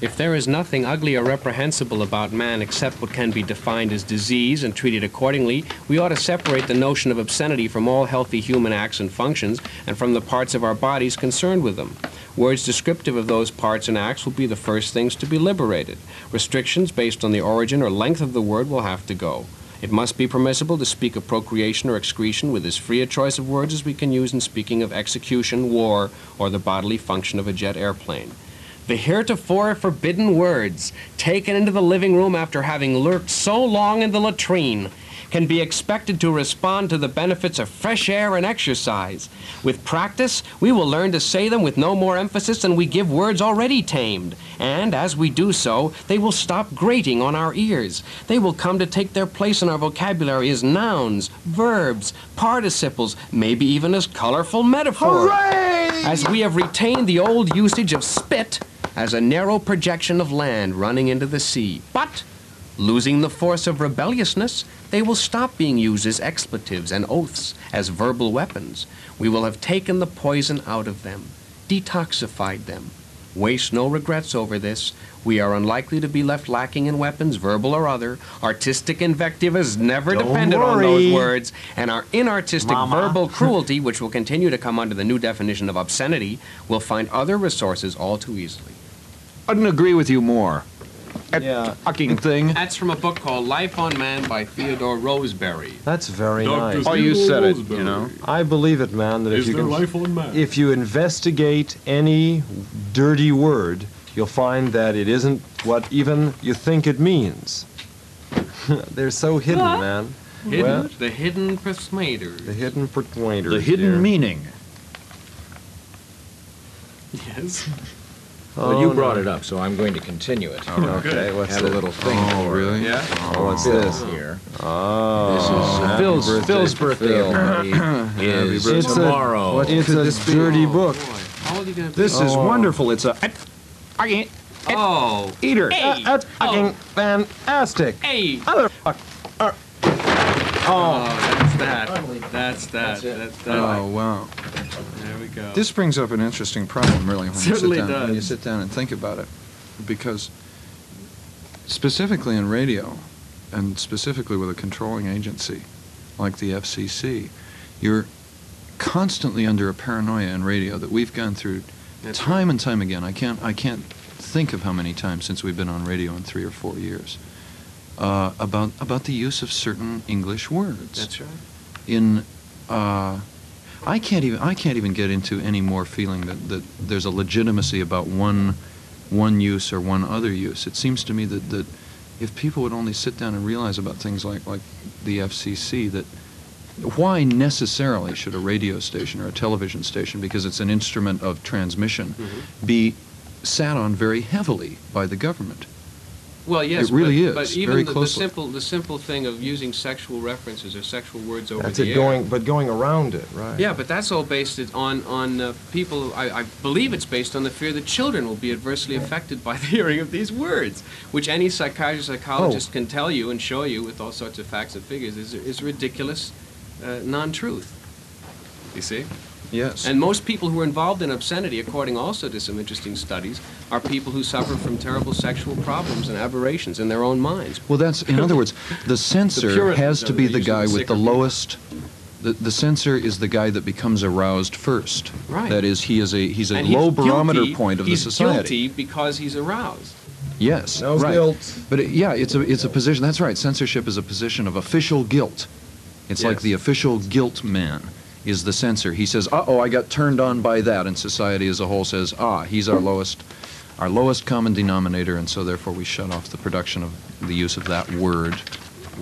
If there is nothing ugly or reprehensible about man except what can be defined as disease and treated accordingly, we ought to separate the notion of obscenity from all healthy human acts and functions and from the parts of our bodies concerned with them. Words descriptive of those parts and acts will be the first things to be liberated. Restrictions based on the origin or length of the word will have to go. It must be permissible to speak of procreation or excretion with as free a choice of words as we can use in speaking of execution, war, or the bodily function of a jet airplane. The heretofore forbidden words, taken into the living room after having lurked so long in the latrine, can be expected to respond to the benefits of fresh air and exercise. With practice, we will learn to say them with no more emphasis than we give words already tamed. And as we do so, they will stop grating on our ears. They will come to take their place in our vocabulary as nouns, verbs, participles, maybe even as colorful metaphors. Hooray! As we have retained the old usage of spit as a narrow projection of land running into the sea. But, losing the force of rebelliousness, they will stop being used as expletives and oaths, as verbal weapons. We will have taken the poison out of them, detoxified them. Waste no regrets over this. We are unlikely to be left lacking in weapons, verbal or other. Artistic invective has never Don't depended on those words, and our inartistic Mama. verbal cruelty, which will continue to come under the new definition of obscenity, will find other resources all too easily. I couldn't agree with you more. That Yeah. fucking thing. That's from a book called Life on Man by Theodor Rosebury. That's very Dr. nice. Oh, you said it, you know. I believe it, man. That if Is you there can, life on man? if you investigate any dirty word, you'll find that it isn't what even you think it means. They're so hidden, man. Hidden, Well, the hidden persuaders. the hidden persuaders. The hidden here. meaning. Yes. Well, Oh, you no. brought it up, so I'm going to continue it. Oh, okay, what's Had a little thing Oh, for really? Yeah. Oh, what's Phil this? here. Oh, This is happy Phil's, birthday. Phil's birthday everybody, is birthday. It's a- tomorrow. What it's a dirty oh, book. Boy, how old are you gonna be? This is Oh. wonderful. It's a I can't Oh, eater. Hey. Uh, that's oh. fucking fantastic. hey. Motherfucker. Uh, oh, that's that. That's that. That's that. Oh, wow. We go. This brings up an interesting problem, really, when you sit down when you sit down and think about it, because specifically in radio, and specifically with a controlling agency like the FCC, you're constantly under a paranoia in radio that we've gone through That's time and time again. I can't I can't think of how many times since we've been on radio in three or four years uh, about about the use of certain English words That's right. in uh, I can't even I can't even get into any more feeling that, that there's a legitimacy about one one use or one other use. It seems to me that, that if people would only sit down and realize about things like, like the FCC that why necessarily should a radio station or a television station, because it's an instrument of transmission, Mm-hmm. be sat on very heavily by the government? Well, yes, It really but, is, But even very the, the closely. simple the simple thing of using sexual references or sexual words over That's the it air. going, but going around it, right? Yeah, but that's all based on on uh, people. I, I believe it's based on the fear that children will be adversely affected by the hearing of these words, which any psychiatrist, psychologist Oh. can tell you and show you with all sorts of facts and figures is is ridiculous, uh, non-truth. You see. Yes. And most people who are involved in obscenity, according also to some interesting studies, are people who suffer from terrible sexual problems and aberrations in their own minds. Well, that's in other words, the censor Puritans has to be the guy the with the lowest. The, the censor is the guy that becomes aroused first. Right. That is, he is a he's a And low he's barometer guilty- point of he's the society. He's guilty because he's aroused. Yes. No right. guilt. But it, yeah, it's a it's a position. That's right. Censorship is a position of official guilt. It's like the official guilt man is the censor. He says, "Uh oh, I got turned on by that," and society as a whole says, "Ah, he's our lowest." Our lowest common denominator, and so therefore we shut off the production of the use of that word.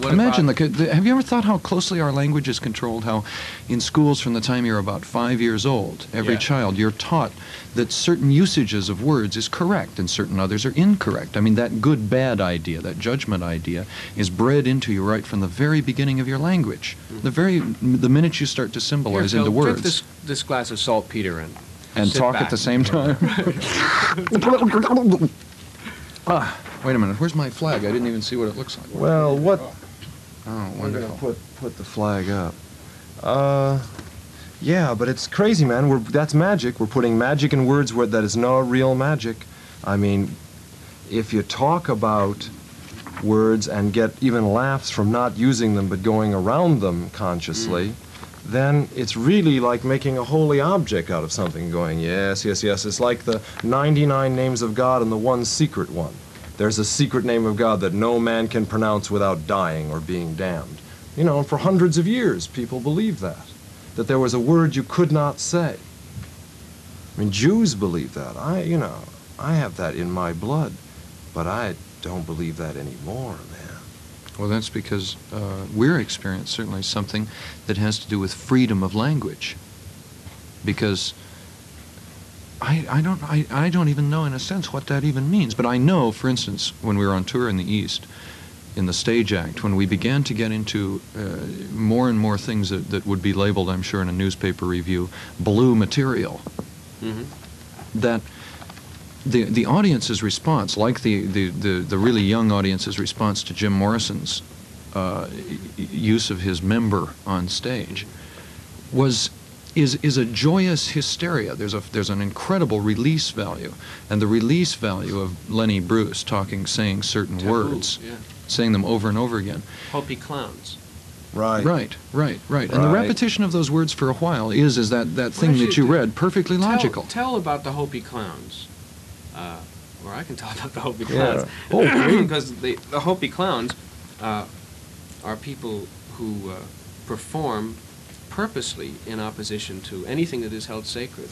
What Imagine about, the, the. Have you ever thought how closely our language is controlled? How, in schools from the time you're about five years old, every Yeah. child you're taught that certain usages of words is correct and certain others are incorrect. I mean, that good-bad idea, that judgment idea, is bred into you right from the very beginning of your language. The very the minute you start to symbolize Phil, into drink words this, this glass of saltpeter in. and sit talk at the same time. ah, wait a minute. Where's my flag? I didn't even see what it looks like. Well, what? Oh, We're gonna put put the flag up. Uh, yeah, but it's crazy, man. We're that's magic. We're putting magic in words where that is no real magic. I mean, if you talk about words and get even laughs from not using them but going around them consciously, then it's really like making a holy object out of something, going, yes, yes, yes. It's like the 99 names of God and the one secret one. There's a secret name of God that no man can pronounce without dying or being damned. You know, for hundreds of years, people believed that, that there was a word you could not say. I mean, Jews believe that. I, you know, I have that in my blood, but I don't believe that anymore, man. Well, that's because uh, we're experiencing certainly something that has to do with freedom of language. Because I, I, don't, I, I don't even know, in a sense, what that even means. But I know, for instance, when we were on tour in the East, in the Stage Act, when we began to get into uh, more and more things that, that would be labeled, I'm sure, in a newspaper review, blue material, Mhm. that the the audience's response, like the, the, the, the really young audience's response to Jim Morrison's uh, use of his member on stage, was is is a joyous hysteria. There's a there's an incredible release value, and the release value of Lenny Bruce talking, saying certain Taboo, words, Yeah. saying them over and over again. Hopi clowns. Right. Right, right, right. And the repetition of those words for a while is is that that thing don't that you you do- read perfectly Tell- logical. Tell, about the Hopi clowns. Uh, or I can tell about the Hopi Yeah. clowns. Oh, because the, the Hopi clowns uh, are people who uh, perform purposely in opposition to anything that is held sacred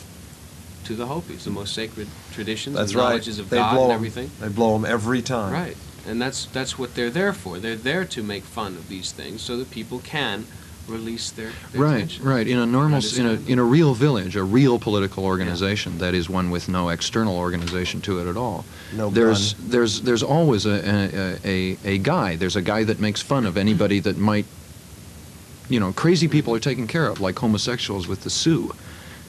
to the Hopis, the most sacred traditions That's and right. knowledges of they God blow and 'em. everything. They blow them every time. Right. And that's that's what they're there for. They're there to make fun of these things so that people can release their, their Right, tension. right. In a normal, in a, in a real village, a real political organization, that is one with no external organization to it at all. No There's, gun. there's, there's always a, a, a, a guy. There's a guy that makes fun of anybody that might, you know, crazy people are taken care of, like homosexuals with the Sioux.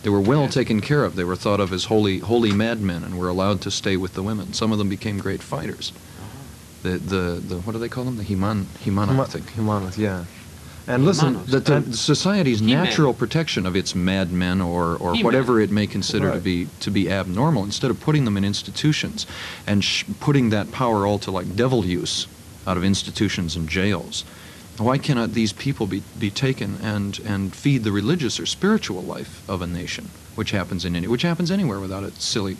They were well Yeah. taken care of. They were thought of as holy, holy madmen and were allowed to stay with the women. Some of them became great fighters. Uh-huh. The, the, the what do they call them? The Himan, Himana, I think. Humanos, yeah. And listen, Humanos. that the society's He-Man. natural protection of its madmen or, or whatever it may consider to be to be abnormal, instead of putting them in institutions and sh- putting that power all to like devil use out of institutions and jails, why cannot these people be, be taken and, and feed the religious or spiritual life of a nation, which happens in any, which happens anywhere without a silly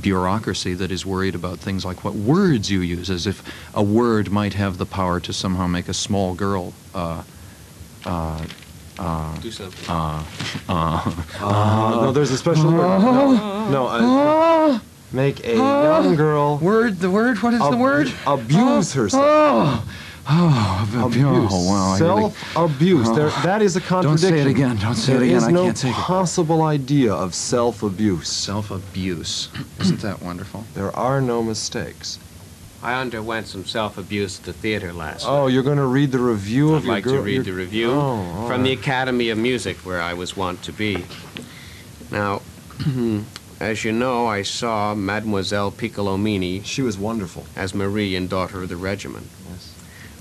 bureaucracy that is worried about things like what words you use, as if a word might have the power to somehow make a small girl uh, uh, uh, Do something. uh, uh, Uh, no, there's a special word. No, no uh, make a young girl word, the word, what is the word? abuse herself. Oh, oh, Abuse. Oh, wow, Self-abuse. There, that is a Don't say contradiction. it again, don't say it again, is I no can't take it. possible idea of self-abuse. Self-abuse. Isn't that wonderful? There are no mistakes. I underwent some self-abuse at the theater last oh, night. Oh, you're going to read the review I'd of your like to read your- the review Oh, all from the. Academy of Music, where I was wont to be. Now, as you know, I saw Mademoiselle Piccolomini She was wonderful. as Marie and Daughter of the Regiment.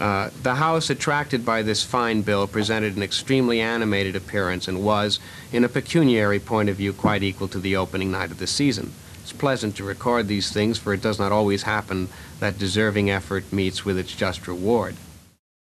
Uh, the house attracted by this fine bill presented an extremely animated appearance and was, in a pecuniary point of view, quite equal to the opening night of the season. It's pleasant to record these things, for it does not always happen that deserving effort meets with its just reward.